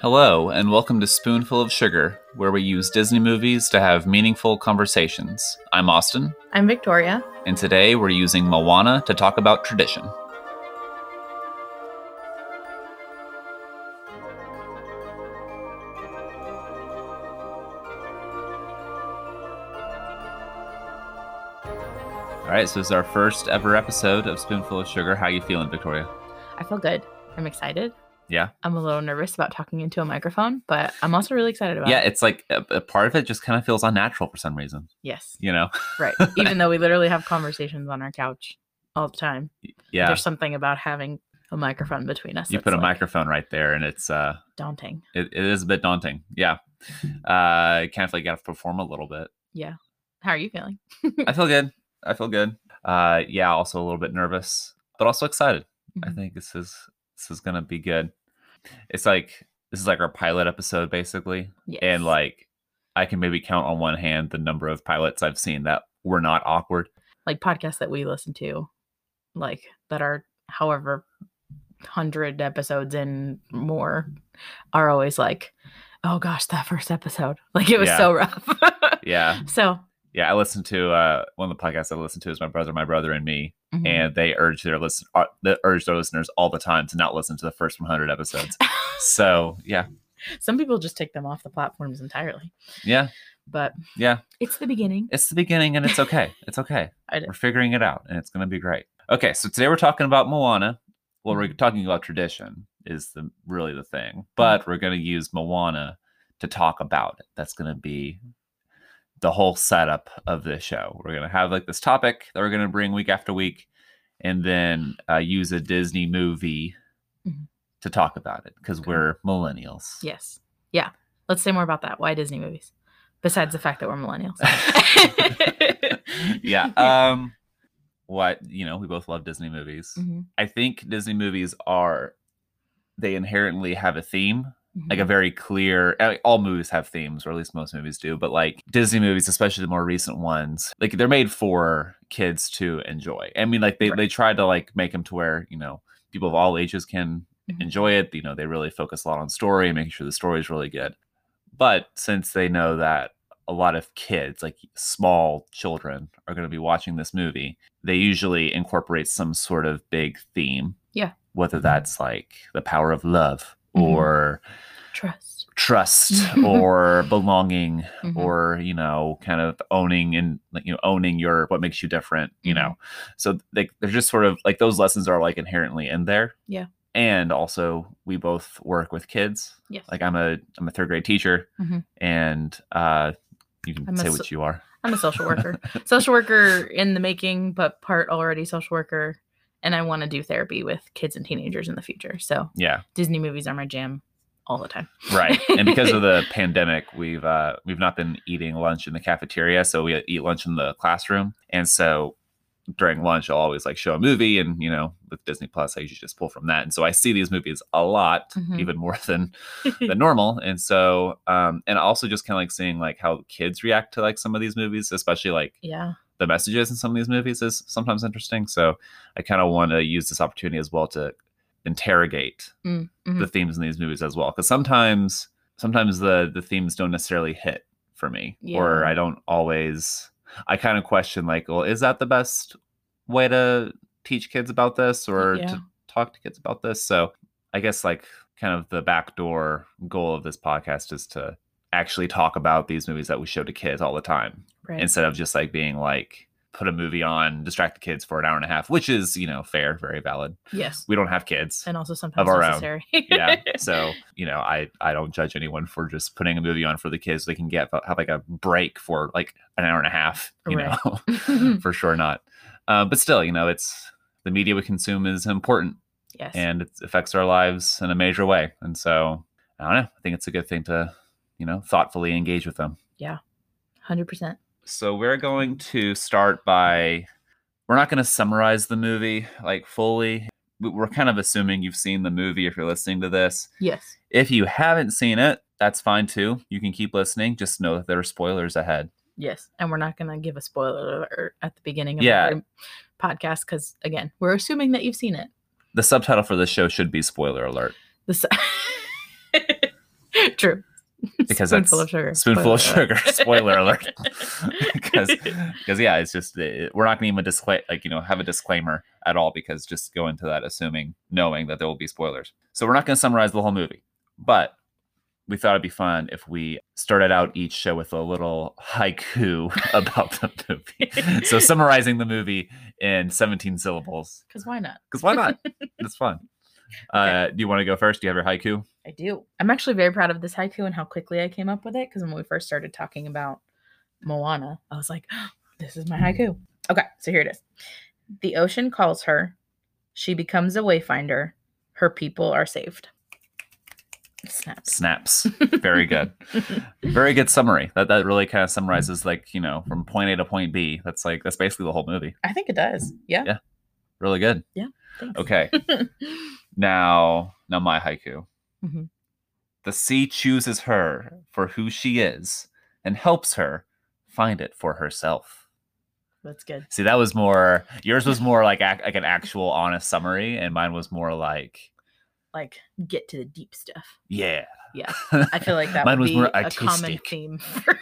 Hello, and welcome to Spoonful of Sugar, where we use Disney movies to have meaningful conversations. I'm Austin, I'm Victoria. and today we're using Moana to talk about tradition. All right, so this is our first ever episode of Spoonful of Sugar. How you feeling, Victoria? I feel good. I'm excited. Yeah. I'm a little nervous about talking into a microphone, but I'm also really excited about Yeah, it. it's like a, a part of it just kind of feels unnatural for some reason. Yes. You know? Right. Even though we literally have conversations on our couch all the time. Yeah. There's something about having a microphone between us. You put a like, microphone right there, and it's uh, daunting. it, it is a bit daunting. Yeah. Uh, kind of like got to perform a little bit. Yeah. How are you feeling? I feel good. I feel good. Uh, yeah. Also a little bit nervous, but also excited. I Mhm. think this is this is gonna be good. It's like this is like our pilot episode basically, Yes. and like I can maybe count on one hand the number of pilots I've seen that were not awkward. like podcasts that we listen to, like that are however hundred episodes and more, are always like, oh gosh, that first episode, like it was Yeah. so rough. Yeah. so Yeah. I listened to uh, one of the podcasts I listen to is my brother, my brother, and me. Mhm. and they urge their listen uh, they urge their listeners all the time to not listen to the first 100 episodes. so yeah, some people just take them off the platforms entirely, yeah, but yeah. it's the beginning. It's the beginning, and it's okay. It's okay. We're figuring it out, and it's gonna be great. Okay, so today we're talking about Moana. Well, we're Mhm. talking about tradition is the really the thing, Mm-hmm. but we're gonna use Moana to talk about it. That's gonna be the whole setup of this show. We're gonna have like this topic that we're gonna bring week after week, and then uh, use a Disney movie Mhm. to talk about it because Okay. we're millennials. Yes. Yeah. Let's say more about that. Why Disney movies? Besides the fact that we're millennials. yeah. Um, what you know, we both love Disney movies. Mhm, I think Disney movies are they inherently have a theme, like mhm. a very clear. All movies have themes, or at least most movies do. But like Disney movies, especially the more recent ones, like they're made for kids to enjoy. I mean, like they Right. they try to like make them to where you know people of all ages can Mhm. enjoy it. You know, they really focus a lot on story and making sure the story is really good. But since they know that a lot of kids, like small children, are going to be watching this movie, they usually incorporate some sort of big theme. Yeah. Whether that's like the power of love. Or Trust. trust or belonging Mhm. or you know kind of owning and like, you know owning your what makes you different you know so they, they're just sort of like those lessons are like inherently in there Yeah. and also we both work with kids Yes. like i'm a i'm a third grade teacher Mhm. and uh you can I'm say so- what you are I'm a social worker. social worker in the making, but part already social worker. And I want to do therapy with kids and teenagers in the future. So yeah Disney movies are my jam all the time. right and because of the pandemic we've uh we've not been eating lunch in the cafeteria so we eat lunch in the classroom and so during lunch i'll always like show a movie and you know with disney plus i usually just pull from that and so i see these movies a lot Mhm. even more than than normal and so um and also just kind of like seeing like how kids react to like some of these movies especially like yeah. The messages in some of these movies is sometimes interesting so i kind of want to use this opportunity as well to interrogate Mm, mhm. the themes in these movies as well because sometimes sometimes the the themes don't necessarily hit for me or i don't always i kind of question like well is that the best way to teach kids about this or Yeah. to talk to kids about this so i guess like kind of the backdoor goal of this podcast is to actually talk about these movies that we show to kids all the time right. instead of just like being like put a movie on distract the kids for an hour and a half which is you know fair very valid yes. we don't have kids And also sometimes of our own. necessary. yeah so you know i i don't judge anyone for just putting a movie on for the kids they can get have like a break for like an hour and a half you Right. know for sure not uh, but still you know it's the media we consume is important yes. and it affects our lives in a major way and so i don't know i think it's a good thing to you know thoughtfully engage with them Yeah. 100%. So we're going to start by we're not going to summarize the movie like fully We- we're kind of assuming you've seen the movie if you're listening to this Yes. if you haven't seen it, that's fine too. You can keep listening. Just know that there are spoilers ahead. Yes. And we're not going to give a spoiler alert at the beginning of Yeah. every podcast because, again, we're assuming that you've seen it. The subtitle for this show should be spoiler alert. The s- True. Because spoonful that's of sugar. spoonful of Spoiler sugar. Spoiler alert. because because yeah, it's just it, we're not going to even like you know have a disclaimer at all because just go into that assuming knowing that there will be spoilers. So we're not going to summarize the whole movie, but we thought it'd be fun if we started out each show with a little haiku about the movie. so summarizing the movie in 17 syllables. Because why not? Because why not? it's fun. Uh, do you want to go first? Do you have your haiku? I do. I'm actually very proud of this haiku and how quickly I came up with it. Because when we first started talking about Moana, I was like, this is my haiku. Okay, so here it is. The ocean calls her. She becomes a wayfinder. Her people are saved. Snaps. Snaps. Very good. Very good summary. That that really kind of summarizes like, you know, from point A to point B. That's like that's basically the whole movie. I think it does. Yeah. Yeah. Really good. thanks. Okay. Now, now my haiku. Mhm. The sea chooses her for who she is and helps her find it for herself. That's good. See, that was more. Yours was more like like an actual honest summary, and mine was more like, Like, get to the deep stuff. yeah. Yeah. I feel like that Mine would was be more a common theme for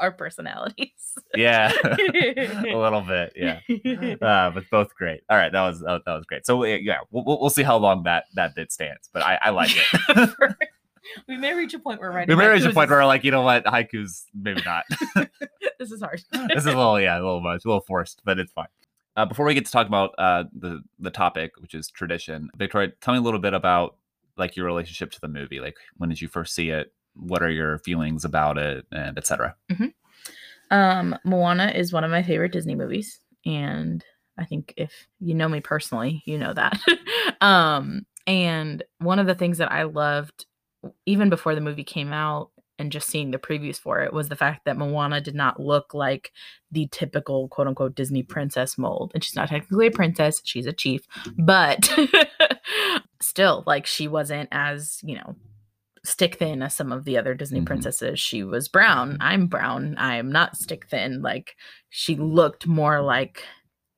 our personalities. Yeah, a little bit. Yeah, uh, but both great. All right, that was that was great. So yeah, we'll, we'll we'll see how long that that bit stands, but I, I like it. we may reach a point where we may reach a point where we're like, you know what, haikus maybe not. this is hard. this is a little yeah, a little much, a little forced, but it's fine. Uh, before we get to talk about uh, the the topic, which is tradition, Victoria, tell me a little bit about like your relationship to the movie. Like, when did you first see it? What are your feelings about it, and etc. Um, Moana is one of my favorite Disney movies, and I think if you know me personally, you know that. um, and one of the things that I loved even before the movie came out and just seeing the previews for it was the fact that Moana did not look like the typical quote unquote Disney princess mold. And she's not technically a princess, she's a chief, but still, like, she wasn't as, you know, stick thin as some of the other Disney Mhm. princesses. She was brown. I'm brown. I am not stick thin. Like, she looked more like.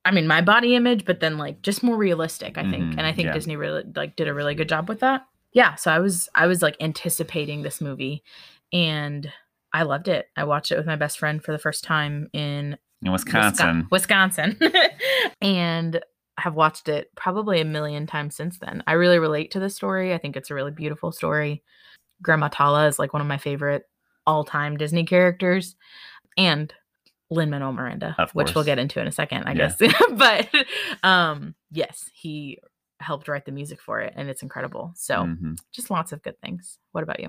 I mean, my body image, but then like just more realistic, I think. Mhm, And I think yeah. Disney really like did a really good job with that yeah so i was i was like anticipating this movie and i loved it i watched it with my best friend for the first time in In Wisconsin, wisconsin and have watched it probably a million times since then i really relate to the story i think it's a really beautiful story grandma tala is like one of my favorite all-time disney characters and lin manuel miranda which we'll get into in a second i Yeah. guess but um yes he helped write the music for it and it's incredible so Mhm. just lots of good things. What about you?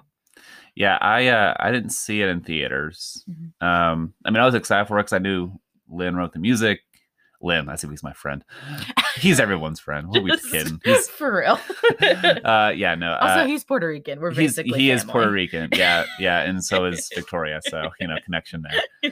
Yeah, I uh, I didn't see it in theaters. Mhm. Um, I mean, I was excited for it because I knew Lin wrote the music. Lin, I see he's my friend. He's everyone's friend. What are we kidding? He's, for real. uh, yeah, no. also, uh, he's Puerto Rican. We're basically he is. Puerto Rican. Yeah, yeah, and so is Victoria. So you know, connection there.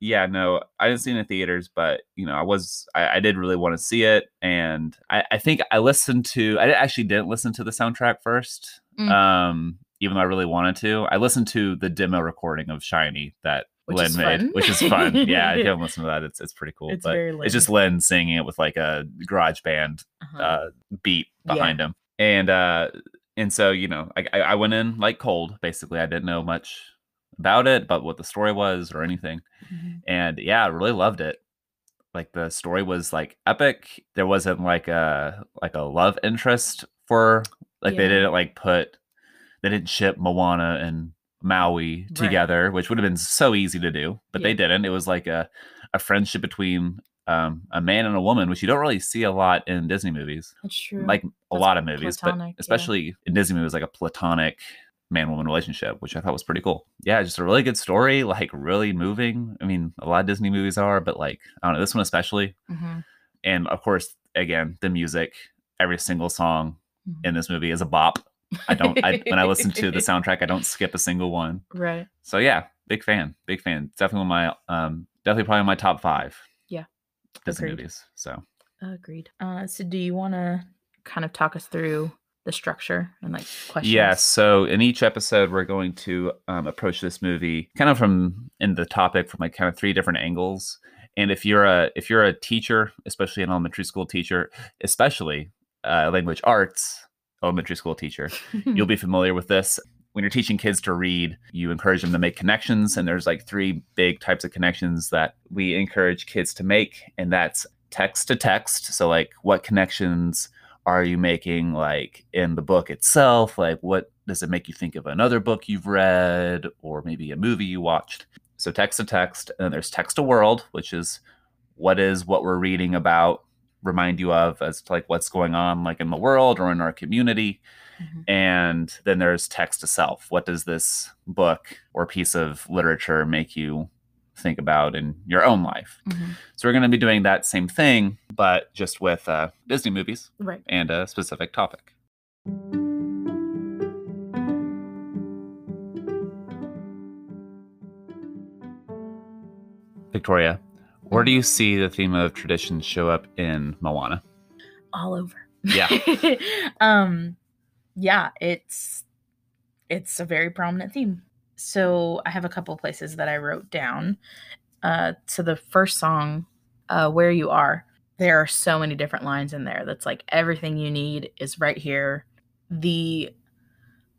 yeah no i didn't see it in theaters but you know i was i, I did really want to see it and I, I think i listened to i actually didn't listen to the soundtrack first Mm. um even though i really wanted to i listened to the demo recording of shiny that Which Lin is made fun. which is fun yeah if you haven't listened to that it's, it's pretty cool It's but it's just Lin singing it with like a GarageBand Uh-huh. uh beat Yeah. behind him and uh and so you know I, I went in like cold basically i didn't know much about it but what the story was or anything Mhm. and yeah, I really loved it. Like the story was like epic. There wasn't like a like a love interest for like they didn't like put they didn't ship Moana and Maui Right. together, which would have been so easy to do, but they didn't. It was like a a friendship between um, a man and a woman, which you don't really see a lot in Disney movies. That's true. Like a That's lot of movies, platonic, but especially in Disney movies, like a platonic man woman relationship, which I thought was pretty cool. Yeah, just a really good story, like really moving. I mean, a lot of Disney movies are, but like, I don't know, this one especially. Mhm. And of course, again, the music, every single song Mhm. in this movie is a bop. I don't, I, when I listen to the soundtrack, I don't skip a single one. right. So yeah, big fan, big fan. Definitely one my, um, definitely probably my top five. Yeah. Disney Agreed. movies. So Agreed. Uh, so, do you want to kind of talk us through the structure and like questions? Yes. So in each episode, we're going to um, approach this movie kind of from in the topic from like kind of three different angles. And if you're a if you're a teacher, especially an elementary school teacher, especially uh, language arts elementary school teacher, you'll be familiar with this. when you're teaching kids to read, you encourage them to make connections. And there's like three big types of connections that we encourage kids to make. And that's text to text. So, like, what connections are you making, like, in the book itself? Like, what does it make you think of another book you've read or maybe a movie you watched? So, text to text. And then there's text to world, which is what is what we're reading about remind you of as to like what's going on like in the world or in our community Mhm. and then there's text to self what does this book or piece of literature make you think about in your own life Mhm. so we're going to be doing that same thing but just with uh, disney movies Right. and a specific topic victoria where do you see the theme of tradition show up in moana All over. Yeah. um yeah, it's it's a very prominent theme. So I have a couple places that I wrote down. Uh so the first song, uh Where You Are, there are so many different lines in there that's like everything you need is right here. The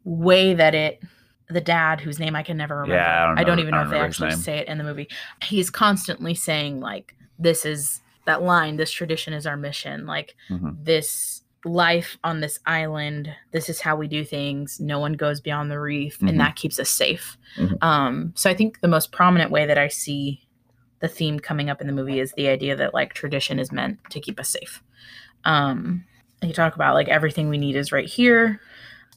way that it the dad whose name I can never remember. Yeah, I don't I don't know- even I know don't if they actually say it in the movie. He's constantly saying like this is that line, this tradition is our mission. Like Mhm. this life on this island this is how we do things no one goes beyond the reef Mhm. and that keeps us safe Mhm. um so i think the most prominent way that i see the theme coming up in the movie is the idea that like tradition is meant to keep us safe um you talk about like everything we need is right here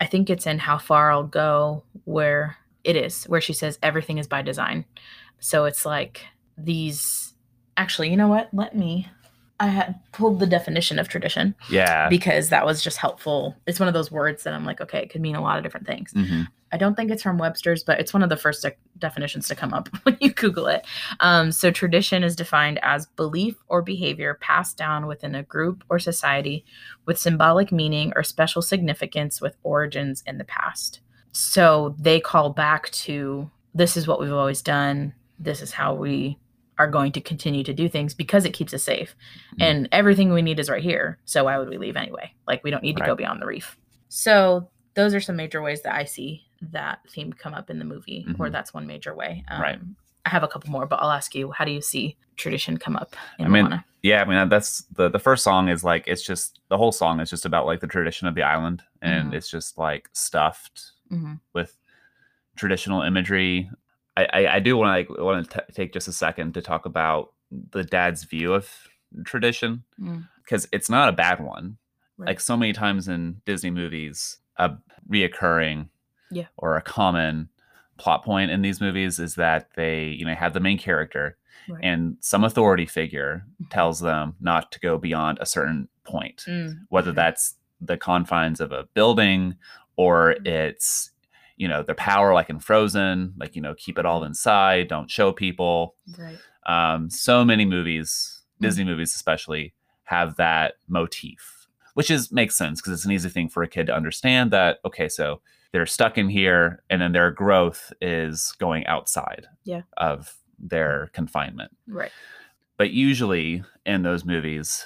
i think it's in how far i'll go where it is where she says everything is by design. So it's like these actually you know what? Let me i had pulled the definition of tradition yeah because that was just helpful. It's one of those words that I'm like, okay, it could mean a lot of different things. Mhm. I don't think it's from Webster's, but it's one of the first de- definitions to come up when you Google it. Um, so, tradition is defined as belief or behavior passed down within a group or society with symbolic meaning or special significance with origins in the past. So, they call back to this is what we've always done. This is how we are going to continue to do things because it keeps us safe. Mhm. And everything we need is right here. So, why would we leave anyway? Like, we don't need to go beyond the reef. So, those are some major ways that I see that theme come up in the movie, or Mhm. that's one major way. Um, Right. I have a couple more, but I'll ask you, how do you see tradition come up in I mean, Moana? yeah i mean that's the the first song is like it's just the whole song is just about like the tradition of the island and Mhm. it's just like stuffed Mhm. with traditional imagery i i, do want to like want to take just a second to talk about the dad's view of tradition Mm. because it's not a bad one Right. like so many times in disney movies a reoccurring Yeah. or a common plot point in these movies is that they you know have the main character Right. and some authority figure Mhm. tells them not to go beyond a certain point Mm, whether that's the confines of a building or Mhm. it's you know their power like in frozen like you know keep it all inside don't show people right. um so many movies Mm. disney movies especially have that motif which is makes sense because it's an easy thing for a kid to understand that okay so they're stuck in here and then their growth is going outside Yeah. of their confinement Right. but usually in those movies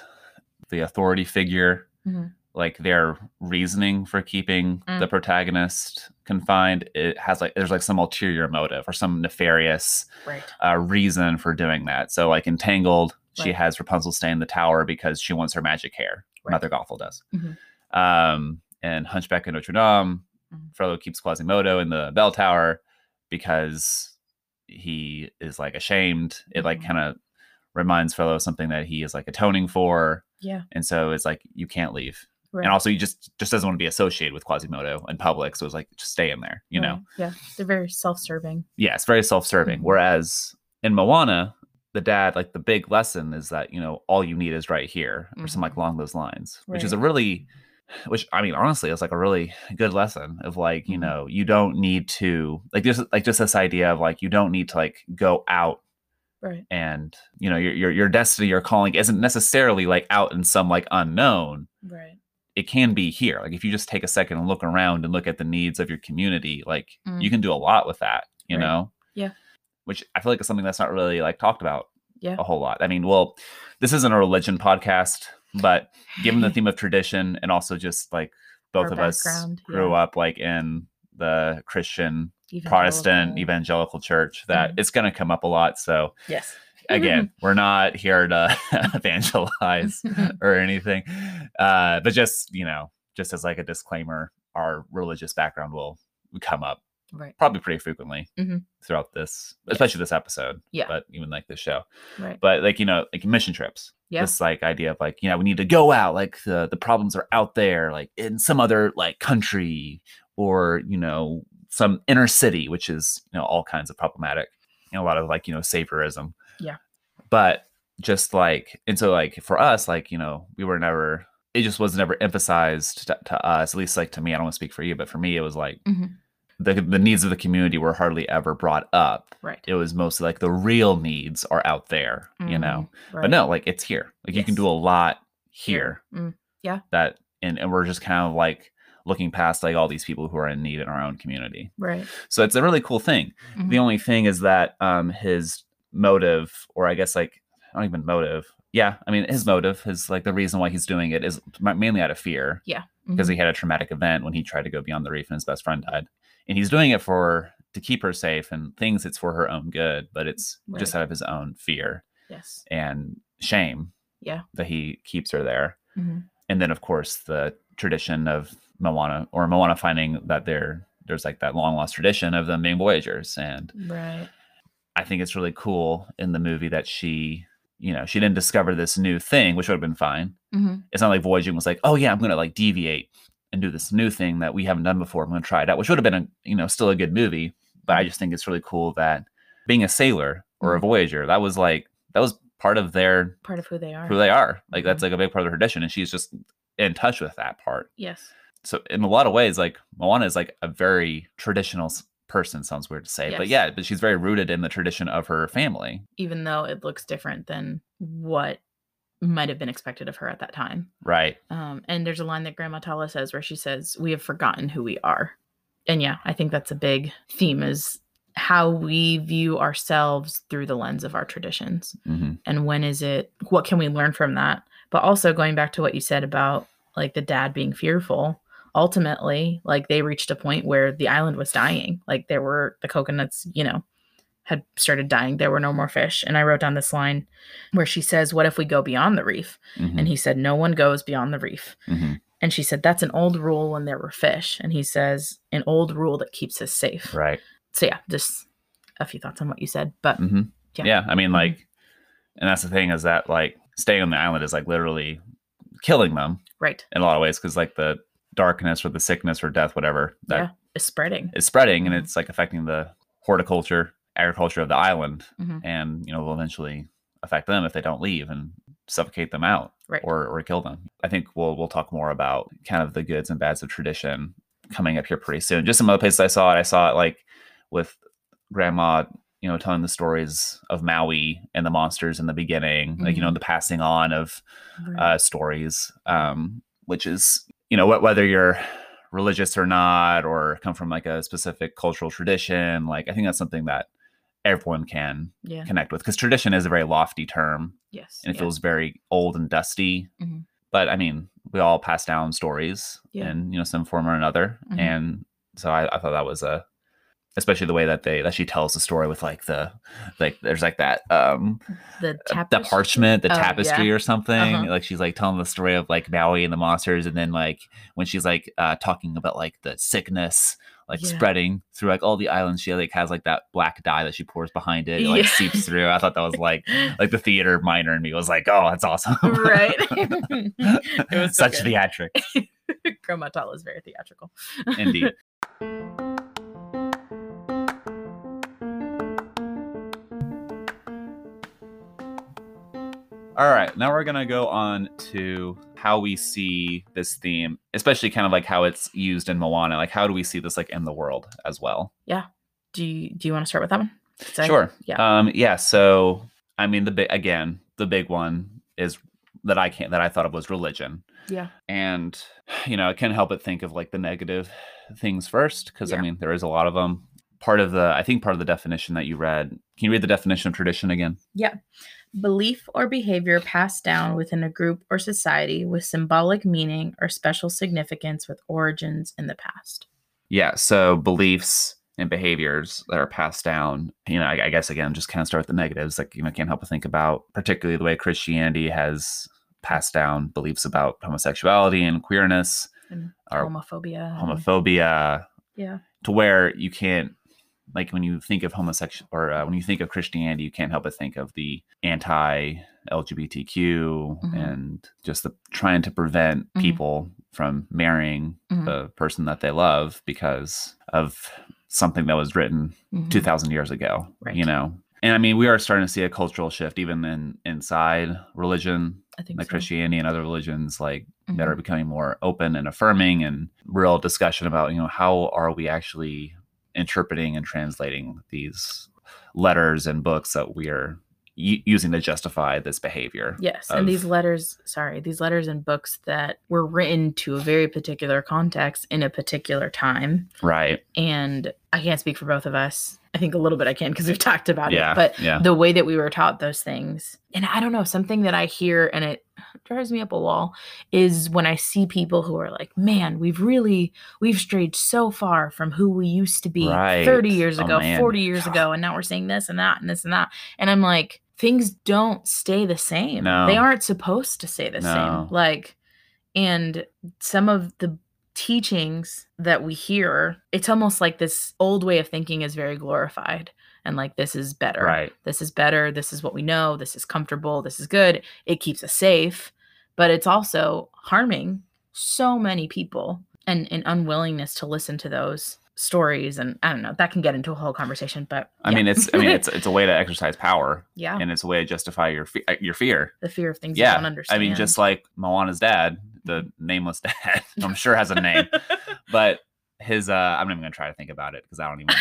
the authority figure Mhm. Like their reasoning for keeping Mm. the protagonist confined it has like there's like some ulterior motive or some nefarious Right. uh, reason for doing that so like in tangled she has rapunzel stay in the tower because she wants her magic hair Right. mother gothel does Mhm. um and hunchback of notre dame Mhm. frollo keeps quasimodo in the bell tower because he is like ashamed it like Mhm. kind of reminds frollo of something that he is like atoning for Yeah. and so it's like you can't leave Right. and also he just just doesn't want to be associated with quasimodo in public so it's like just stay in there you know Yeah. They're very self serving. yeah it's very self-serving Mhm. whereas in moana the dad like the big lesson is that you know all you need is right here or something like Mhm. along those lines which is a really which i mean honestly it's like a really good lesson of like you Mhm. know you don't need to like just like just this idea of like you don't need to like go out Right. and you know your your, your destiny your calling isn't necessarily like out in some like unknown Right. It can be here like if you just take a second and look around and look at the needs of your community like you Mm. can do a lot with that you Right. know Yeah. which i feel like is something that's not really like talked about Yeah. a whole lot i mean well this isn't a religion podcast but given the theme of tradition and also just like both Our of us grew yeah. up like in the Christian Protestant Evangelical. evangelical church that Mhm. it's going to come up a lot. So Yes. Again, we're not here to evangelize or anything, uh, but just you know, just as like a disclaimer, our religious background will come up right. probably pretty frequently Mhm. throughout this, especially this episode. Yeah. but even like this show. Right. But like you know, like mission trips. Yeah. This like idea of like you know we need to go out like the the problems are out there like in some other like country or you know some inner city which is you know all kinds of problematic and a lot of like you know saviorism. Yeah. But just like and so like for us like you know we were never it just was never emphasized to, to us at least like to me I don't want to speak for you but for me it was like Mhm. the the needs of the community were hardly ever brought up Right. it was mostly like the real needs are out there, you know. Mhm. But no, like it's here. Like you can do a lot here. Mm. Yeah. That and, and we're just kind of like looking past like all these people who are in need in our own community. Right. So it's a really cool thing. Mhm. The only thing is that um his motive, or I guess like not even motive. Yeah, I mean his motive, his like the reason why he's doing it is mainly out of fear Yeah. because Mhm. he had a traumatic event when he tried to go beyond the reef and his best friend died. And he's doing it for to keep her safe and things. it's for her own good, but it's just out of his own fear yes. and shame Yeah. that he keeps her there. Mhm. And then of course the tradition of Moana or Moana finding that there there's like that long lost tradition of them being voyagers. And Right. I think it's really cool in the movie that she, you know, she didn't discover this new thing, which would have been fine. Mhm. It's not like voyaging was like, oh yeah, I'm gonna like deviate and do this new thing that we haven't done before. I'm gonna try it out, which would have been a you know still a good movie. But I just think it's really cool that being a sailor or a Mhm. voyager, that was like that was part of their Part of who they are. who they are. Like that's Mhm. like a big part of their tradition, and she's just in touch with that part. yes. So in a lot of ways, like Moana is like a very traditional person. Sounds weird to say, but yeah, but she's very rooted in the tradition of her family. Even though it looks different than what might have been expected of her at that time. Right. Um, and there's a line that Grandma Tala says where she says, "We have forgotten who we are." And yeah, I think that's a big theme is how we view ourselves through the lens of our traditions. hmm and when is it what can we learn from that but also going back to what you said about like the dad being fearful ultimately like they reached a point where the island was dying. Like there were the coconuts you know had started dying. There were no more fish. And i wrote down this line where she says what if we go beyond the reef? Hmm and he said no one goes beyond the reef. Hmm and she said that's an old rule when there were fish. And he says an old rule that keeps us safe. Right. so yeah just a few thoughts on what you said but hmm Yeah. Yeah. I mean, like, and that's the thing is that like staying on the island is like literally killing them right. in a lot of ways because like the darkness or the sickness or death, whatever that yeah it's spreading is spreading and Mhm. it's like affecting the horticulture, agriculture of the island, Mhm. and you know will eventually affect them if they don't leave and suffocate them out right or or kill them. I think we'll we'll talk more about kind of the goods and bads of tradition coming up here pretty soon. Just some other places I saw it. I saw it like with grandma, you know, telling the stories of Maui and the monsters in the beginning, like you know, Mhm. the passing on of Right. uh, stories, um, which is you know wh- whether you're religious or not, or come from like a specific cultural tradition. Like I think that's something that everyone can yeah connect with because tradition is a very lofty term Yes. and it yeah. feels very old and dusty. Mhm. But I mean, we all pass down stories Yeah. in you know some form or another, Mhm. and so I, I thought that was a, especially the way that they that she tells the story with like the like there's like that um the uh, tapestry. the parchment, the Oh, yeah. tapestry or something. Uh-huh. Like she's like telling the story of like Maui and the monsters, and then like when she's like uh talking about like the sickness like Yeah. spreading through like all the islands, she like has like that black dye that she pours behind it, it like Yeah. seeps through. I thought that was like like the theater minor in me was like, oh, that's awesome. right. it was Such good. theatrics, Grandma Tala is very theatrical. indeed. All right, now we're gonna go on to how we see this theme, especially kind of like how it's used in Moana. Like, how do we see this like in the world as well? Yeah. Do you do you want to start with that one? I- sure. yeah. Um. Yeah. So, I mean, the big again, the big one is that I can't that I thought of was religion. Yeah. and you know i can't help but think of like the negative things first because i mean there is a lot of them part of the i think part of the definition that you read can you read the definition of tradition again Yeah. Belief or behavior passed down within a group or society with symbolic meaning or special significance with origins in the past. Yeah. So beliefs and behaviors that are passed down. You know, I, I guess again, just kind of start with the negatives. Like you know, can't help but think about particularly the way Christianity has passed down beliefs about homosexuality and queerness, And Or homophobia. homophobia, Yeah. to where you can't like when you think of homosexual or uh, when you think of Christianity, you can't help but think of the anti LGBTQ Mhm. and just the trying to prevent Mhm. people from marrying Mhm. the person that they love because of something that was written Mhm. 2000 years ago Right. you know and i mean we are starting to see a cultural shift even in inside religion I think like so. christianity and other religions like that are becoming more open and affirming and real discussion about you know how are we actually interpreting and translating these letters and books that we are u- using to justify this behavior Yes, of- and these letters, sorry, these letters and books that were written to a very particular context in a particular time. right And I can't speak for both of us. I think a little bit I can because we've talked about yeah it. But yeah the way that we were taught those things, and I don't know, something that I hear and it drives me up a wall is when I see people who are like, man, we've really, we've strayed so far from who we used to be Right. 30 years Oh, ago, man. 40 years ago. And now we're saying this and that and this and that. And I'm like, things don't stay the same. No. They aren't supposed to stay the No. same. Like, and some of the teachings that we hear, it's almost like this old way of thinking is very glorified. And like, this is better. right This is better. This is what we know. This is comfortable. This is good. It keeps us safe. But it's also harming so many people and an unwillingness to listen to those stories. And I don't know, that can get into a whole conversation. But i mean it's i mean it's it's a way to exercise power yeah, and it's a way to justify your fe- your fear the fear of things you yeah don't understand. i mean just like moana's dad the nameless dad i'm sure has a name but his uh i'm not even gonna try to think about it because i don't even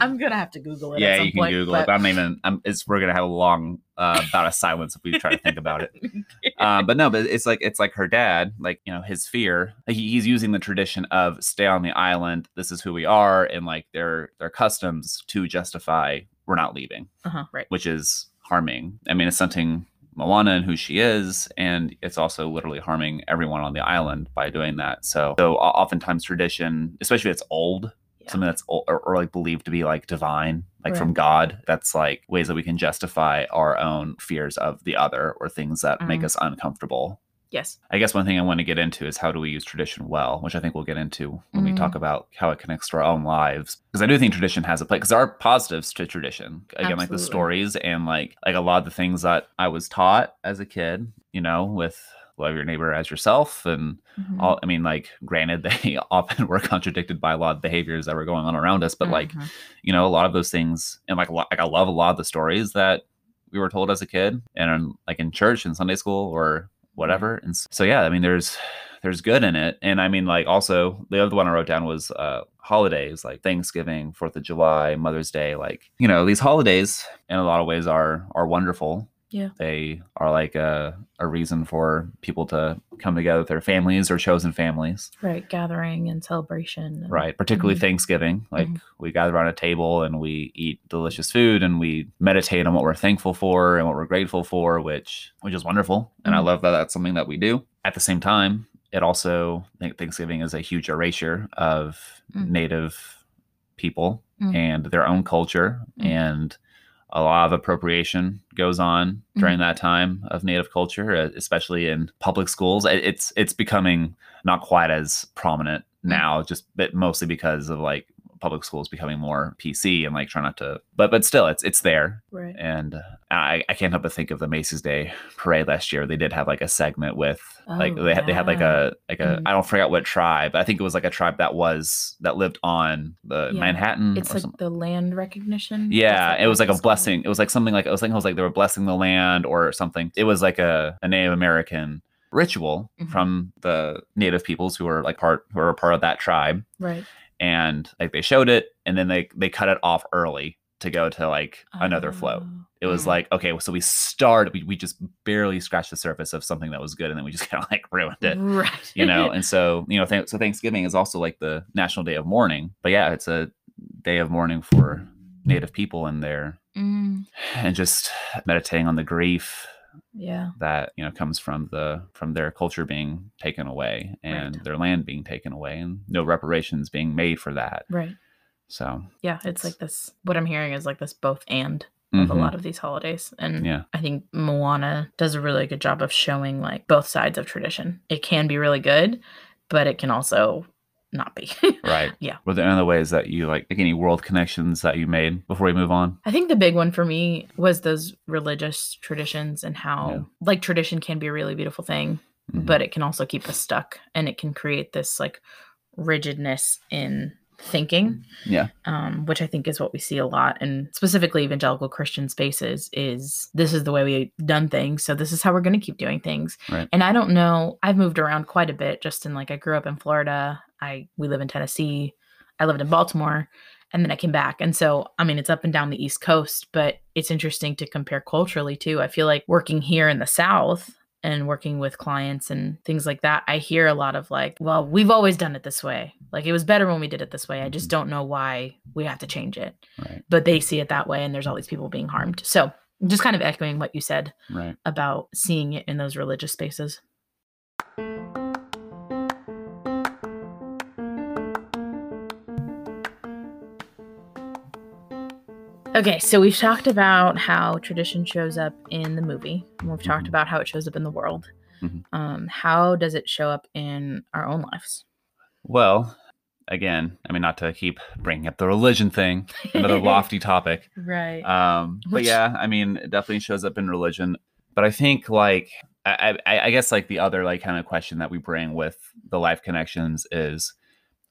I'm gonna have to Google it. at yeah some you can point, google it but- but i'm even i'm it's we're gonna have a long uh bout of silence if we try to think about it um, but no, but it's like it's like her dad, like you know, his fear. Like he, he's using the tradition of stay on the island. This is who we are, and like their their customs to justify we're not leaving, uh-huh, right. which is harming. I mean, it's something Moana and who she is, and it's also literally harming everyone on the island by doing that. So, so oftentimes tradition, especially if it's old, Yeah. something that's or, or like believed to be like divine, like from God. That's like ways that we can justify our own fears of the other or things that make Mhm. us uncomfortable. Yes. I guess one thing I want to get into is how do we use tradition well, which I think we'll get into when we Mm. talk about how it connects to our own lives. Because I do think tradition has a place. Because there are positives to tradition. Again, like the stories and like like a lot of the things that I was taught as a kid. You know, with love your neighbor as yourself and Mhm. all. I mean, like granted, they often were contradicted by a lot of behaviors that were going on around us, but like Mhm. you know, a lot of those things, and like, lot, like I love a lot of the stories that we were told as a kid, and like in church and Sunday school or whatever. And so, yeah, I mean, there's there's good in it, and I mean, like also the other one I wrote down was uh, holidays like Thanksgiving, Fourth of July, Mother's Day. Like you know, these holidays in a lot of ways are are wonderful. Yeah. They are like a, a reason for people to come together with their families or chosen families right. Gathering and celebration. and- right particularly Mhm. thanksgiving like Mhm. we gather around a table and we eat delicious food and we meditate on what we're thankful for and what we're grateful for which which is wonderful and i Mhm. love that that's something that we do at the same time it also I think thanksgiving is a huge erasure of Mm. native people Mm. and their own culture Mm. and a lot of appropriation goes on during mm-hmm. that time of native culture especially in public schools. It's it's becoming not quite as prominent mm. now just but mostly because of like public schools becoming more pc and like trying not to but but still it's it's there Right. and I, I can't help but think of the Macy's Day parade last year. They did have like a segment with like Oh, they had they had like a like a Mhm. I don't forget what tribe. but I think it was like a tribe that was that lived on the Yeah. Manhattan It's like something. the land recognition. Yeah, it was like a blessing. It was like something like it was like it was like they were blessing the land or something. It was like a, a Native American ritual Mhm. from the native peoples who were like part who were a part of that tribe Right. And like they showed it and then they they cut it off early to go to like another float. Oh, it was like okay so we started we, we just barely scratched the surface of something that was good and then we just kind of like ruined it Right. you know? And so you know th- so thanksgiving is also like the national day of mourning but yeah it's a day of mourning for native people and their Mm, and just meditating on the grief Yeah. that you know comes from the from their culture being taken away and Right. their land being taken away and no reparations being made for that Right. so Yeah. It's It's- like this. What I'm hearing is like this both and of a mhm, lot of these holidays. And Yeah. I think Moana does a really good job of showing like both sides of tradition. It can be really good, but it can also not be. right Yeah. were there any other ways that you like, like any world connections that you made before we move on I think the big one for me was those religious traditions and how Yeah. like tradition can be a really beautiful thing, Mhm. but it can also keep us stuck and it can create this like rigidness in thinking yeah. um, which i think is what we see a lot in specifically evangelical christian spaces is this is the way we've done things so this is how we're going to keep doing things. Right. and i don't know i've moved around quite a bit just in like i grew up in florida i we live in tennessee i lived in baltimore and then i came back. And so i mean it's up and down the east coast but it's interesting to compare culturally too. I feel like working here in the south and working with clients and things like that, I hear a lot of like, well, we've always done it this way. Like it was better when we did it this way. I just Mhm. don't know why we have to change it. right But they see it that way and there's all these people being harmed. So just kind of echoing what you said right about seeing it in those religious spaces. Okay, so we've talked about how tradition shows up in the movie, and we've talked Mhm. about how it shows up in the world. Mhm. Um, how does it show up in our own lives? well again i mean not to keep bringing up the religion thing another lofty topic Right. um but yeah i mean it definitely shows up in religion but i think like I, I i guess like the other like kind of question that we bring with the life connections is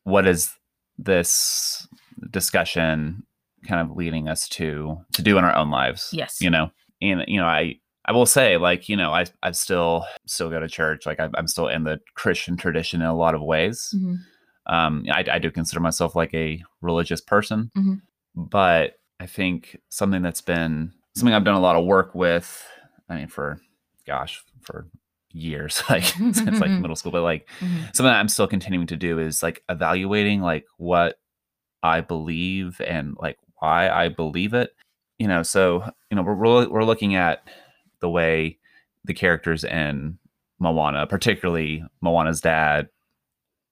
what is this discussion kind of leading us to to do in our own lives Yes. you know and you know i i will say like you know i i still still go to church like I, i'm still in the christian tradition in a lot of ways Mhm. um I, I do consider myself like a religious person Mhm. but i think something that's been something i've done a lot of work with i mean for gosh for years like since like middle school but like Mhm. something that i'm still continuing to do is like evaluating like what i believe and like why i believe it you know so you know we're we're, looking at the way the characters in moana particularly moana's dad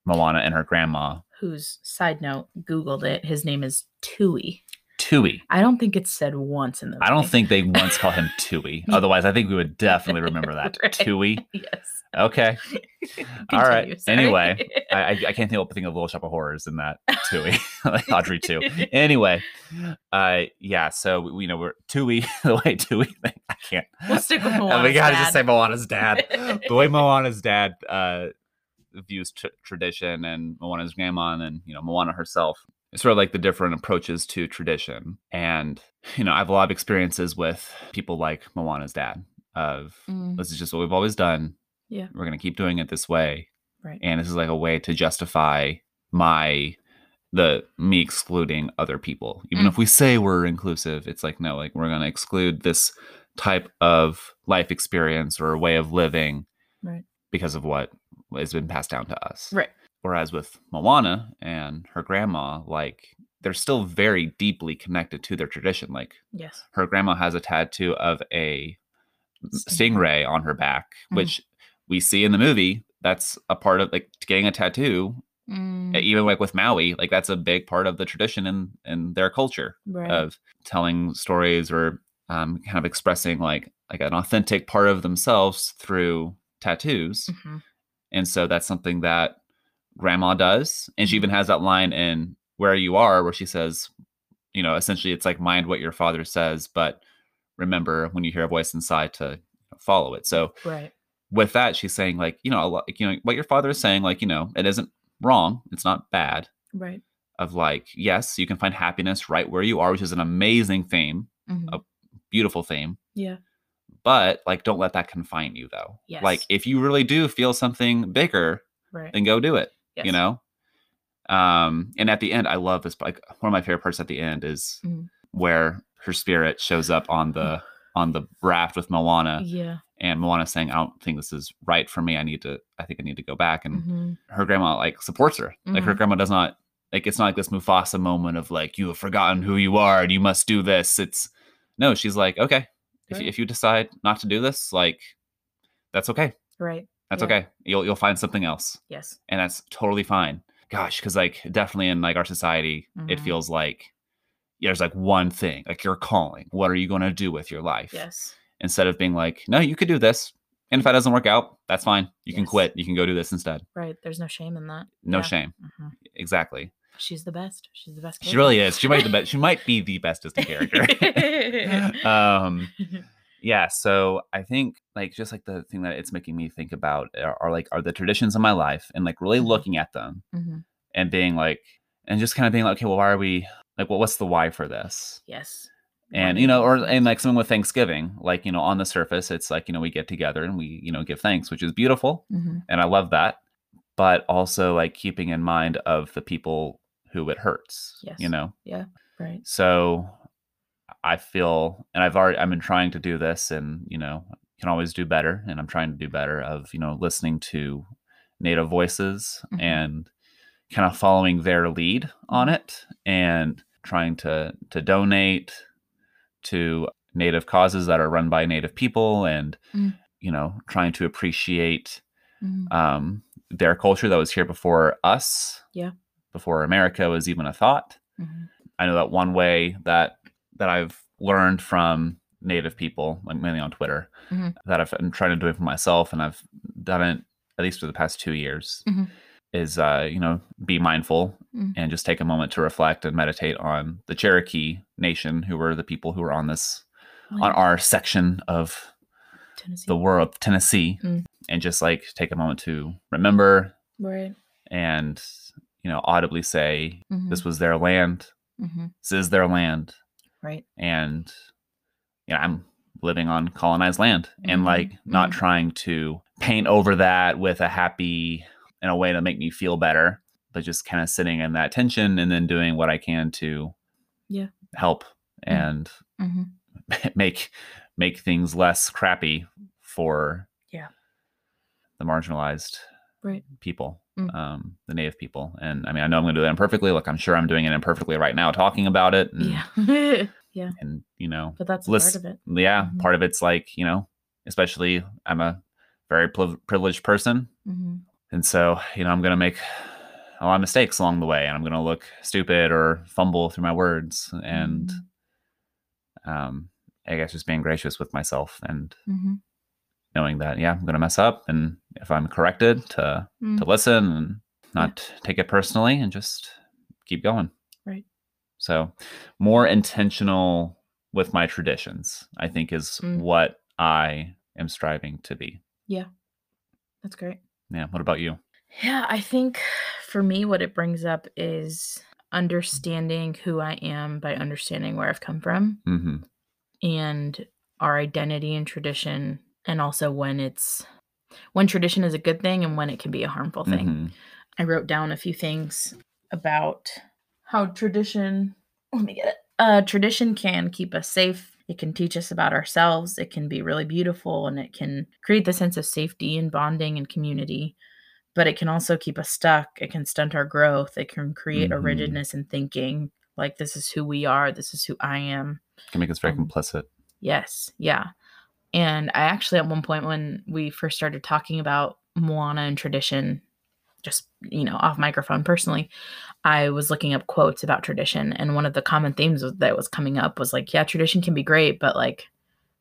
moana and her grandma Whose side note Googled it. His name is Tui. Tui I don't think it's said once in the. i don't think they once call him tui otherwise i think we would definitely remember that Right. tui Yes. okay All right. Sorry. Anyway, I, I can't help but think of Little Shop of Horrors in that Tui, like Audrey II. Anyway, uh, yeah. So we, you know we're Tui the way Tui. I can't. We'll stick with Oh, we gotta dad. just say Moana's dad. the way Moana's dad uh, views tr- tradition and Moana's grandma and you know Moana herself. Sort of like the different approaches to tradition. And you know I have a lot of experiences with people like Moana's dad. Of Mm, this is just what we've always done. Yeah. we're gonna keep doing it this way right. and this is like a way to justify my the me excluding other people even Mm. if we say we're inclusive it's like no like we're going to exclude this type of life experience or a way of living Right. because of what has been passed down to us Right. Whereas with moana and her grandma like they're still very deeply connected to their tradition like Yes. her grandma has a tattoo of a Stingray. stingray on her back Mhm. which we see in the movie that's a part of like getting a tattoo Mm, even like with maui like that's a big part of the tradition in in their culture right. of telling stories or um, kind of expressing like like an authentic part of themselves through tattoos Mhm. and so that's something that grandma does and Mm-hmm. she even has that line in where you are where she says you know essentially it's like mind what your father says but remember when you hear a voice inside to follow it so Right. with that she's saying like you know a lot, you know what your father is saying like you know it isn't wrong it's not bad Right. of like yes you can find happiness right where you are which is an amazing theme Mhm. Oh, beautiful theme Yeah. but like don't let that confine you though like if you really do feel something bigger Right. then go do it yes. you know um and at the end i love this like one of my favorite parts at the end is Mhm. where her spirit shows up on the on the raft with moana Yeah. and moana saying i don't think this is right for me i need to i think i need to go back and Mhm. her grandma like supports her like her Mhm. grandma does not like it's not like this mufasa moment of like you have forgotten who you are and you must do this it's no she's like okay if, if you decide not to do this like that's okay Right. That's Yeah. okay you'll you'll find something else Yes. and that's totally fine gosh because like definitely in like our society it Mhm. feels like there's like one thing like your calling what are you going to do with your life Yes. instead of being like no you could do this and if that doesn't work out that's fine you can quit you can go do this instead Right. There's no shame in that. no Yeah. shame Mhm. exactly She's the best. She's the best. she really is she might be the best she might be the best Disney character um yeah so i think like just like the thing that it's making me think about are, are like are the traditions of my life and like really Mhm. looking at them Mhm. and being like and just kind of being like okay well why are we like well what's the why for this Yes. and you know or and like something with thanksgiving like you know on the surface it's like you know we get together and we you know give thanks which is beautiful Mhm. and i love that but also like keeping in mind of the people who it hurts Yes. you know yeah Right. so I feel, and I've already, I've been trying to do this, and you know, can always do better, and I'm trying to do better of you know listening to native voices Mhm. and kind of following their lead on Mhm. it, and trying to to donate to native causes that are run by native people, and Mm. you know, trying to appreciate Mhm. um, their culture that was here before us, Yeah. before America was even a thought. Mhm. I know that one way that that I've learned from native people, like mainly on Twitter, Mhm. that I've been trying to do it for myself, and I've done it at least for the past two years, Mhm. is uh, you know be mindful Mm. and just take a moment to reflect and meditate on the Cherokee Nation, who were the people who were on this on Like our section of Tennessee. the world, Tennessee, Mm. and just like take a moment to remember Right. and you know audibly say Mhm. this was their land, Mhm. this is their land, Right. and you know i'm living on colonized land and Mhm, like not mhm. trying to paint over that with a happy in a way to make me feel better but just kind of sitting in that tension and then doing what i can to Yeah. help and Mhm. make make things less crappy for Yeah. the marginalized Right. people Mm. um the native people and i mean i know i'm going to do that imperfectly like i'm sure i'm doing it imperfectly right now talking about it and, Yeah. yeah. and you know But that's a Lis- part of it. yeah Mhm. part of it's like you know especially i'm a very priv- privileged person Mhm. and so you know i'm gonna make a lot of mistakes along the way and i'm gonna look stupid or fumble through my words and Mhm. um i guess just being gracious with myself and Mhm. Knowing that yeah i'm gonna mess up and if i'm corrected to Mm. to listen and not take it personally and just keep going Right. so more intentional with my traditions i think is Mm. what i am striving to be Yeah. That's great. yeah what about you Yeah, I think for me, what it brings up is understanding who I am by understanding where I've come from mm-hmm. and our identity and tradition, and also when it's when tradition is a good thing and when it can be a harmful thing. Mhm. I wrote down a few things about how tradition. Let me get it. Uh, tradition can keep us safe. It can teach us about ourselves. It can be really beautiful and it can create the sense of safety and bonding and community. But it can also keep us stuck. It can stunt our growth. It can create a Mhm. rigidness in thinking like, this is who we are. This is who I am. It can make us very Um, complicit Yes, yeah. And I actually, at one point when we first started talking about Moana and tradition, just, you know, off microphone personally, I was looking up quotes about tradition. And one of the common themes that was coming up was like, yeah, tradition can be great, but like,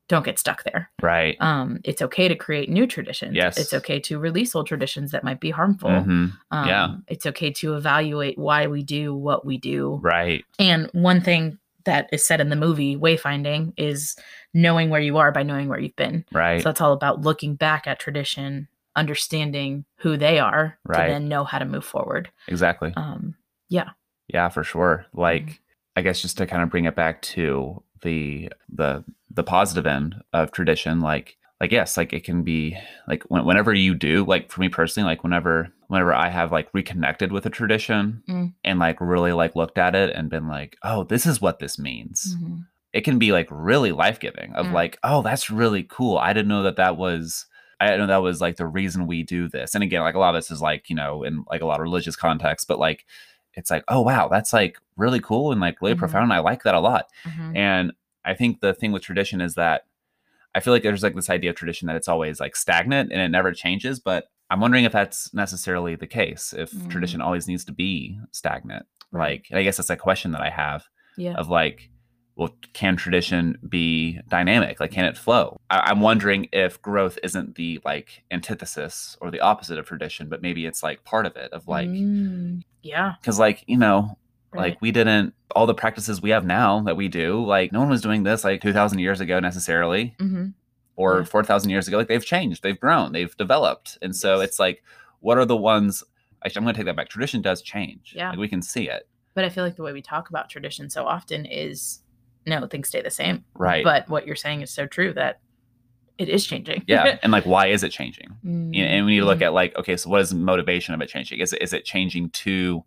don't get stuck there. right Um, it's okay to create new traditions. Yes. It's okay to release old traditions that might be harmful. Mhm. Um, yeah. It's okay to evaluate why we do what we do. right And one thing that is said in the movie Wayfinding is knowing where you are by knowing where you've been. right So it's all about looking back at tradition, understanding who they are Right. to then know how to move forward. exactly Um, yeah Yeah, for sure like Mhm. i guess just to kind of bring it back to the the the positive end of tradition like like yes like it can be like when, whenever you do like for me personally like whenever whenever i have like reconnected with a tradition Mm. and like really like looked at it and been like oh this is what this means mhm, it can be like really life-giving of Mm. like oh that's really cool i didn't know that that was i know that was like the reason we do this and again like a lot of this is like you know in like a lot of religious context but like it's like oh wow that's like really cool and like really Mhm. profound and i like that a lot mhm, and i think the thing with tradition is that I feel like there's like this idea of tradition that it's always like stagnant and it never changes, but I'm wondering if that's necessarily the case. If Mm. tradition always needs to be stagnant, Right. like I guess that's a question that I have Yeah. of like, well, can tradition be dynamic? Like, can it flow? I- I'm wondering if growth isn't the like antithesis or the opposite of tradition, but maybe it's like part of it. Of like, Mm, yeah. because like you know, Right. like we didn't all the practices we have now that we do. Like, no one was doing this like 2,000 years ago necessarily hmm or Yeah. 4,000 years ago. Like they've changed, they've grown, they've developed. And so Yes. it's like, what are the ones? Actually, I'm going to take that back. Tradition does change. Yeah. Like we can see it. But I feel like the way we talk about tradition so often is no, things stay the same. Right. But what you're saying is so true that it is changing. yeah. and like, why is it changing? Mm, You know, and we need to look mm, at like, okay, so what is the motivation of it changing? Is it, is it changing to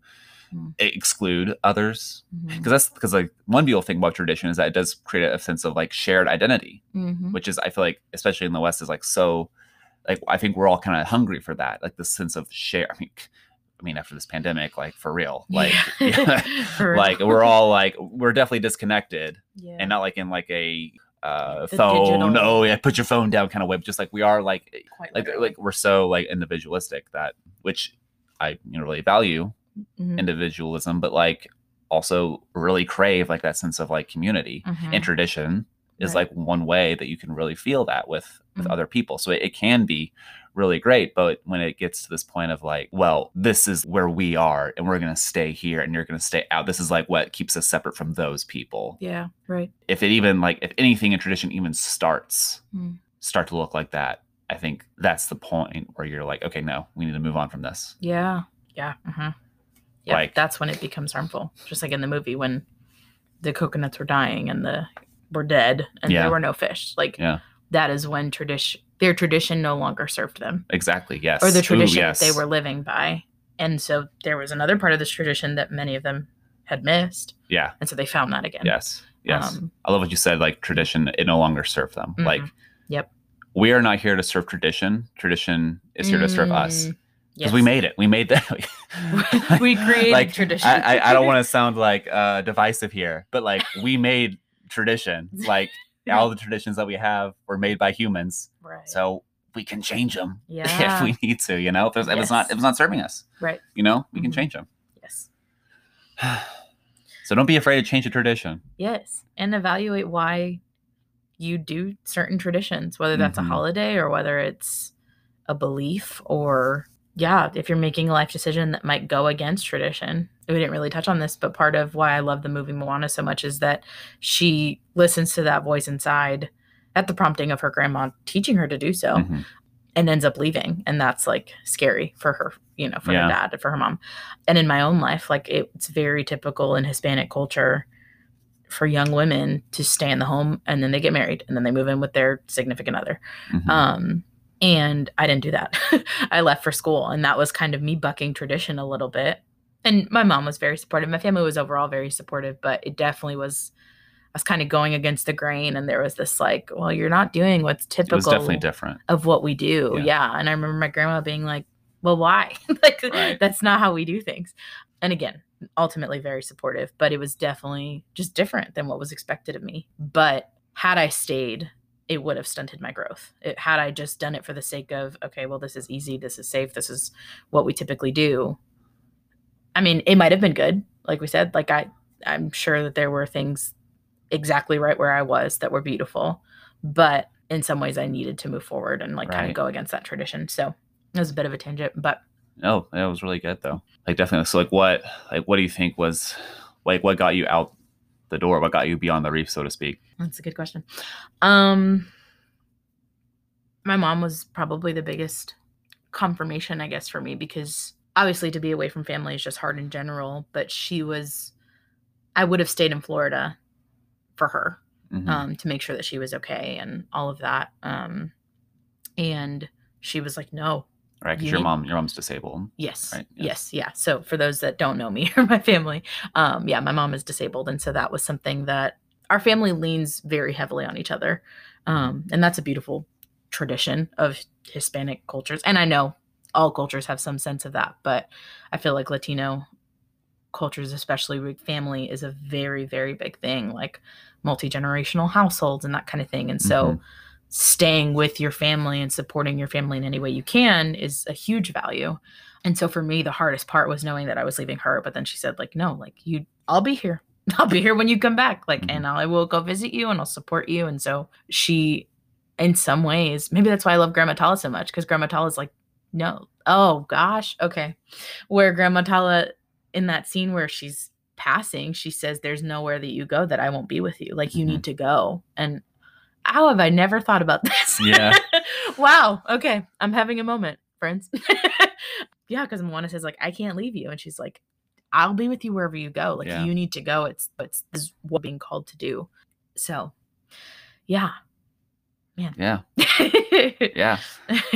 Mm. exclude others? Because that's because like one beautiful thing about tradition is that it does create a sense of like shared identity, mhm. which is I feel like especially in the West is like so like I think we're all kind of hungry for that, like the sense of share. I mean, I mean after this pandemic, like for real, like Yeah. For real. like we're all like we're definitely disconnected yeah. and not like in like a uh The phone digital- no yeah put your phone down kind of way but just like we are like Quite like literally. like we're so like individualistic that which i you know really value Mhm, individualism but like also really crave like that sense of like community mhm. and tradition is Right. like one way that you can really feel that with with Mhm. other people so it, it can be really great but when it gets to this point of like well this is where we are and we're going to stay here and you're going to stay out this is like what keeps us separate from those people yeah. Right. if it even like if anything in tradition even starts Mm. start to look like that i think that's the point where you're like okay no we need to move on from this Yeah. Yeah. hmm Yeah. Like- that's when it becomes harmful. Just like in the movie when the coconuts were dying and the were dead and Yeah. there were no fish. Like Yeah. that is when tradition their tradition no longer served them. exactly yes Or the Ooh, tradition yes. that they were living by. And so there was another part of this tradition that many of them had missed. yeah And so they found that again. yes yes Um, i love what you said like tradition it no longer served them Mhm. like Yep. we are not here to serve tradition tradition is here to serve us because we made it we made that We created like, tradition. I, I, I don't want to sound like uh divisive here but like we made tradition like all the traditions that we have were made by humans Right. so we can change them if we need to you know if, there's, if it's not Yes. if it's not serving us right. you know we can Mhm. change them Yes. so don't be afraid to change a tradition Yes. And evaluate why you do certain traditions, whether that's Mhm. a holiday or whether it's a belief or yeah, if you're making a life decision that might go against tradition. We didn't really touch on this, but part of why I love the movie Moana so much is that she listens to that voice inside at the prompting of her grandma teaching her to do so Mhm. and ends up leaving and that's like scary for her you know for Yeah. her dad and for her mom and in my own life like it's very typical in hispanic culture for young women to stay in the home and then they get married and then they move in with their significant other Mhm. um and i didn't do that i left for school and that was kind of me bucking tradition a little bit and my mom was very supportive my family was overall very supportive but it definitely was i was kind of going against the grain and there was this like well you're not doing what's typical definitely different of what we do. Yeah. Yeah. And I remember my grandma being like, well, why? like, Right. that's not how we do things. And again, ultimately very supportive, but it was definitely just different than what was expected of me. But had I stayed, it would have stunted my growth. It, had I just done it for the sake of, okay, well, this is easy, this is safe, this is what we typically do. I mean, it might have been good, like we said. Like I, I'm sure that there were things exactly right where I was that were beautiful, but in some ways I needed to move forward and like kind of go against that tradition. So it was a bit of a tangent, but no it was really good though like definitely so like what like what do you think was like what got you out the door what got you beyond the reef so to speak that's a good question. Um my mom was probably the biggest confirmation, I guess, for me because obviously to be away from family is just hard in general, but she was I would have stayed in Florida for her Mhm. um, to make sure that she was okay and all of that. Um, and she was like, no, right because you your need- mom your mom's disabled yes, Right, yes, yeah. So for those that don't know me or my family, um, yeah, my mom is disabled. And so that was something that our family leans very heavily on each other. Um, and that's a beautiful tradition of Hispanic cultures. And I know all cultures have some sense of that, but I feel like Latino cultures, especially with family, is a very, very big thing, like multi generational households and that kind of thing. And so Mhm. Staying with your family and supporting your family in any way you can is a huge value. And so for me, the hardest part was knowing that I was leaving her. But then she said, like, no, like you, I'll be here. I'll be here when you come back. Like, Mhm. and I will go visit you and I'll support you. And so she, in some ways, maybe that's why I love Grandma Tala so much because Grandma Tala is like, no, oh gosh, okay. Where Grandma Tala in that scene where she's passing, she says, There's nowhere that you go that I won't be with you. Like, you Mhm. need to go. And how have I never thought about this? Yeah. wow. Okay. I'm having a moment, friends. yeah. Cause Moana says, like, I can't leave you. And she's like, I'll be with you wherever you go. Like, Yeah. you need to go. It's, it's this is what being called to do. So, yeah. Man. Yeah. Yeah.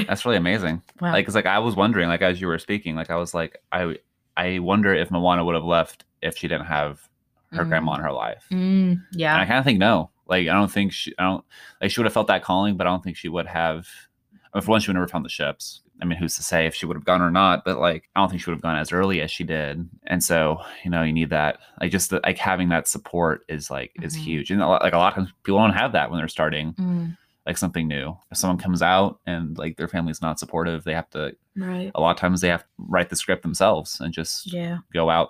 That's really amazing. wow. Like, it's like I was wondering, like as you were speaking, like I was like, I I wonder if Moana would have left if she didn't have her Mm. grandma in her life. Mm, And I kind of think no. Like I don't think she I don't like she would have felt that calling, but I don't think she would have I mean, for one, she would never found the ships. I mean, who's to say if she would have gone or not? But like, I don't think she would have gone as early as she did. And so, you know, you need that. Like, just the, like having that support is like is Mhm. huge. And a lot, like a lot of times people don't have that when they're starting Mm, like something new. If someone comes out and like their family's not supportive, they have to. right. A lot of times they have to write the script themselves and just Yeah. go out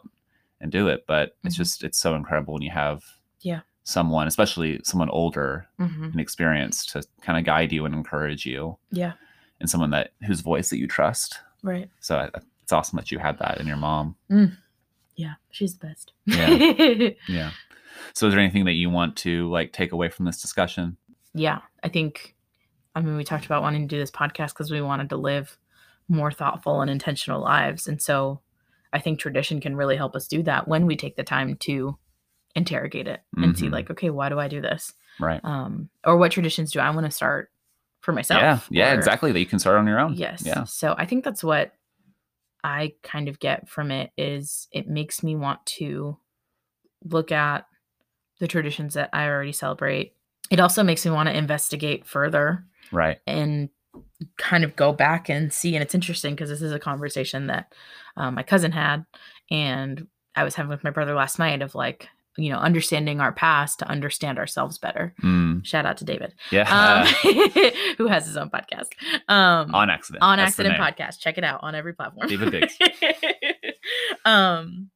and do it. But it's Mhm. just it's so incredible when you have Yeah. Someone, especially someone older hmm and experienced, to kind of guide you and encourage you, Yeah. and someone that whose voice that you trust. Right. So I, it's awesome that you had that in your mom. Yeah. She's the best. Yeah. Yeah. So is there anything that you want to like take away from this discussion? yeah, I think, I mean, we talked about wanting to do this podcast because we wanted to live more thoughtful and intentional lives. And so I think tradition can really help us do that when we take the time to interrogate it and see, Mhm. like, okay, why do I do this? Right. Um, or what traditions do I want to start for myself? yeah. Yeah. Or- Exactly. That you can start on your own. Yes. Yeah. So I think that's what I kind of get from it is it makes me want to look at the traditions that I already celebrate. It also makes me want to investigate further Right. and kind of go back and see. And it's interesting because this is a conversation that um, my cousin had, and I was having with my brother last night of like, you know, understanding our past to understand ourselves better. Mm. Shout out to David, Yeah. um, who has his own podcast. Um, on accident. on That's accident podcast check it out on every platform David Biggs. um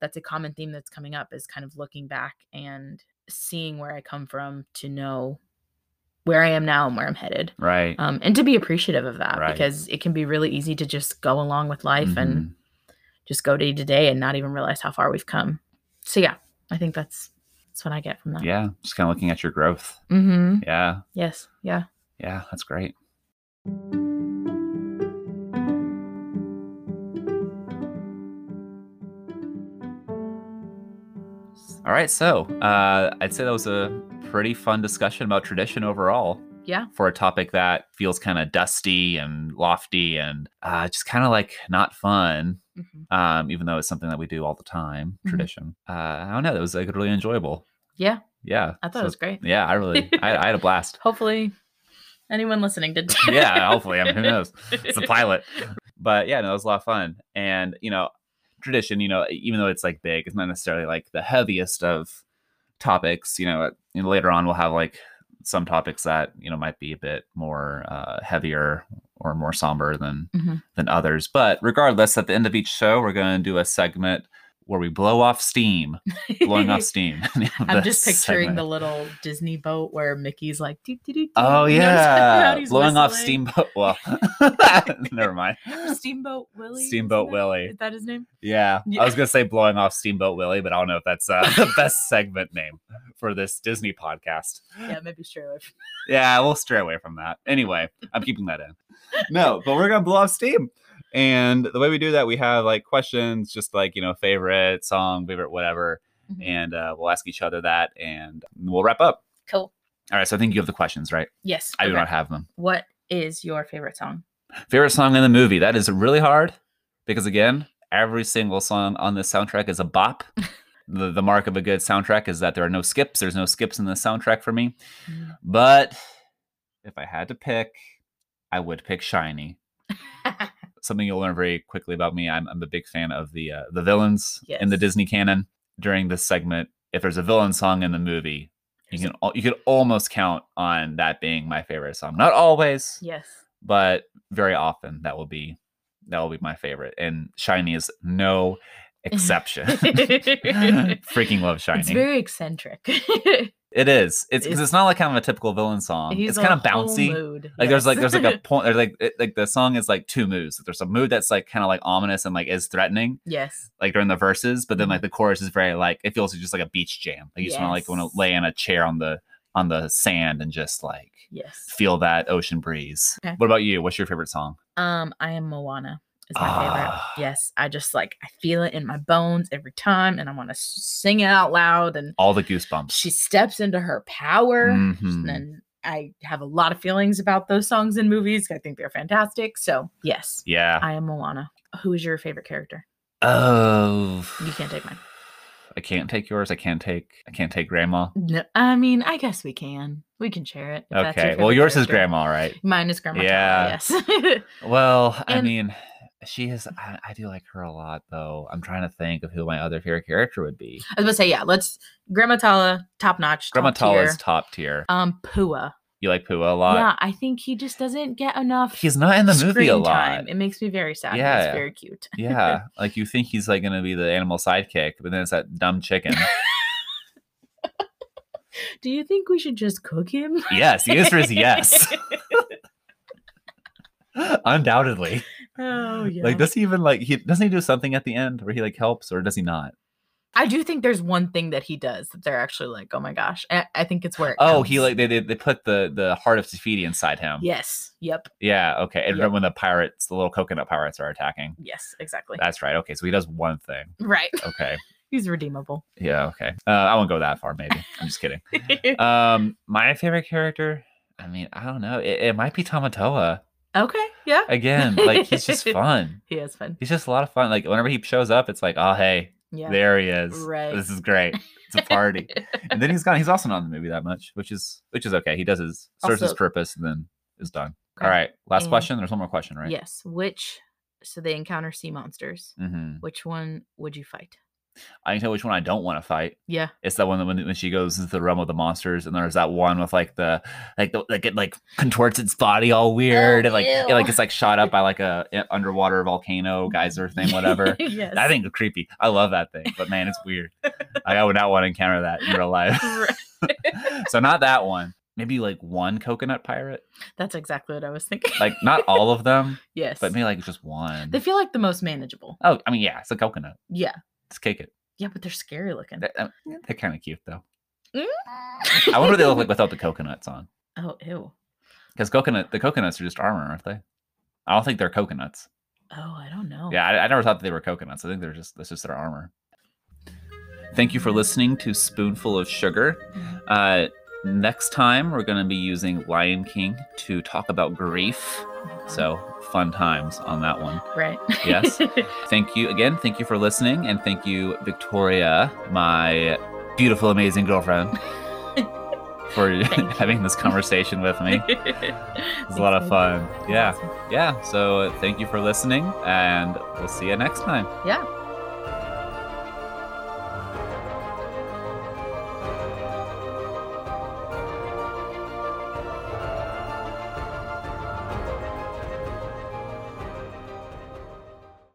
that's a common theme that's coming up is kind of looking back and seeing where i come from to know where i am now and where i'm headed Right. um and to be appreciative of that Right. because it can be really easy to just go along with life and Mhm. just go day to day and not even realize how far we've come so yeah i think that's that's what i get from that yeah, just kind of looking at your growth. mm-hmm Yeah. yes yeah Yeah. That's great. All right. So uh, I'd say that was a pretty fun discussion about tradition overall yeah for a topic that feels kind of dusty and lofty and uh, just kind of like not fun, Mhm. um, even though it's something that we do all the time, Mhm. tradition. Uh, I don't know. It was like really enjoyable. yeah Yeah. i thought so- it was great Yeah. I really, I, I had a blast. hopefully anyone listening did too. yeah, hopefully. I mean, who knows? It's a pilot. But yeah, no, it was a lot of fun. And, you know, tradition, you know, even though it's like big, it's not necessarily like the heaviest of topics. You know, uh, you know, later on we'll have like some topics that, you know, might be a bit more uh, heavier or more somber than Mhm. than others. But regardless, at the end of each show, we're going to do a segment where we blow off steam, blowing off steam. I'm just picturing the little Disney boat where Mickey's like, doo, doo, doo, Oh yeah, blowing off whistling. steamboat. Well, never mind. Steamboat Willie. Steamboat Willie. Is that his name? Yeah, Yeah. I was gonna say blowing off Steamboat Willie, but I don't know if that's uh, the best segment name for this Disney podcast. Yeah, maybe stray away from Yeah, we'll stray away from that. Anyway, I'm keeping that in. No, but we're gonna blow off steam. And the way we do that, we have like questions, just like you know, favorite song, favorite whatever, Mhm. and uh, we'll ask each other that, and we'll wrap up. Cool. All right. So I think you have the questions, right? Yes. I do not have them. What is your favorite song? Favorite song in the movie? That is really hard because again, every single song on this soundtrack is a bop. the, the mark of a good soundtrack is that there are no skips. There's no skips in the soundtrack for me. But if I had to pick, I would pick Shiny. Something you'll learn very quickly about me. I'm, I'm a big fan of the uh, the villains in the Disney canon. During this segment, if there's a villain song in the movie, You can you could almost count on that being my favorite song. Not always, Yes. but very often that will be that will be my favorite. And Shiny is no exception. Freaking love Shiny. It's very eccentric. it is. It's It's- it's not like kind of a typical villain song. It's kind of bouncy. mood. Like there's like there's like a point there's like it, like the song is like two moods. There's a mood that's like kind of like ominous and like is threatening, yes. like during the verses, but then like the chorus is very like it feels just like a beach jam. Like you just want to like want to lay in a chair on the on the sand and just like Yes. feel that ocean breeze. Okay. What about you? What's your favorite song? Um, I am Moana. Is my Ah. favorite. Yes, I just like I feel it in my bones every time, and I want to sing it out loud. And All the goosebumps. she steps into her power, Mhm. and I have a lot of feelings about those songs and movies. I think they're fantastic. So yes, yeah. I am Moana. Who is your favorite character? Oh. You can't take mine. I can't take yours. I can't take. I can't take grandma. No, I mean, I guess we can. We can share it. that's your Okay. Well, yours is grandma, right? Mine is grandma. Yeah. Yes. Well, I And- mean, she is. I, I do like her a lot, though. I'm trying to think of who my other favorite character would be. I was gonna say, yeah. Let's Grandma Tala, top notch. Grandma tier. Tala's top tier. Um, Pua. You like Pua a lot. Yeah, I think he just doesn't get enough. He's not in the movie a lot. time. It makes me very sad. Yeah, Yeah. it's very cute. yeah, like you think he's like gonna be the animal sidekick, but then it's that dumb chicken. Do you think we should just cook him? yes, the answer is yes. Undoubtedly. Oh yeah. Like, does he even like he doesn't he do something at the end where he like helps, or does he not? I do think there's one thing that he does that they're actually like, oh my gosh. I, I think it's where. It Oh, he like they they, they put the the heart of Te Fiti inside him. Yes. Yep. Yeah. Okay. And Yep. when the pirates, the little coconut pirates, are attacking. Yes. Exactly. That's right. Okay. So he does one thing. right. Okay. He's redeemable. Yeah. Okay. Uh, I won't go that far. Maybe. I'm just kidding. Um, my favorite character. I mean, I don't know. It, it might be Tamatoa okay. Yeah. again. Like he's just fun. He is fun. He's just a lot of fun. Like whenever he shows up, it's like, oh hey, Yeah. there he is. Right. This is great. It's a party. and then he's gone. He's also not in the movie that much, which is which is okay. He does his serves his purpose and then is done. Okay. All right. Last And- question. There's one more question, right? Yes. Which? So they encounter sea monsters. Mm-hmm. Which one would you fight? I can tell which one I don't want to fight. Yeah. It's that one that when, when she goes into the realm of the monsters, and there's that one with like the like the, like it like contorts its body all oh, weird, and like it, like it's like shot up by like a underwater volcano geyser thing, whatever. yes. I think it's creepy. I love that thing, but man, it's weird. Like, I would not want to encounter that in real life. So not that one. Maybe like one coconut pirate. That's exactly what I was thinking. Like not all of them, yes. but maybe like just one. they feel like the most manageable. Oh, I mean, yeah, it's a coconut. Yeah. Let's kick it. Yeah, but they're scary looking. They're, uh, they're kind of cute though. Mm. I wonder what they look like without the coconuts on. Oh, ew. Because coconut, the coconuts are just armor, aren't they? I don't think they're coconuts. Oh, I don't know. Yeah, I, I never thought that they were coconuts. I think they're just that's just their armor. Thank you for listening to Spoonful of Sugar. Mhm. Uh, next time we're going to be using Lion King to talk about grief. So fun times on that one. right. Yes. Thank you again. Thank you for listening, and thank you, Victoria, my beautiful, amazing girlfriend, for having this conversation with me. It was a lot of fun. Yeah. Yeah. So thank you for listening, and we'll see you next time. Yeah.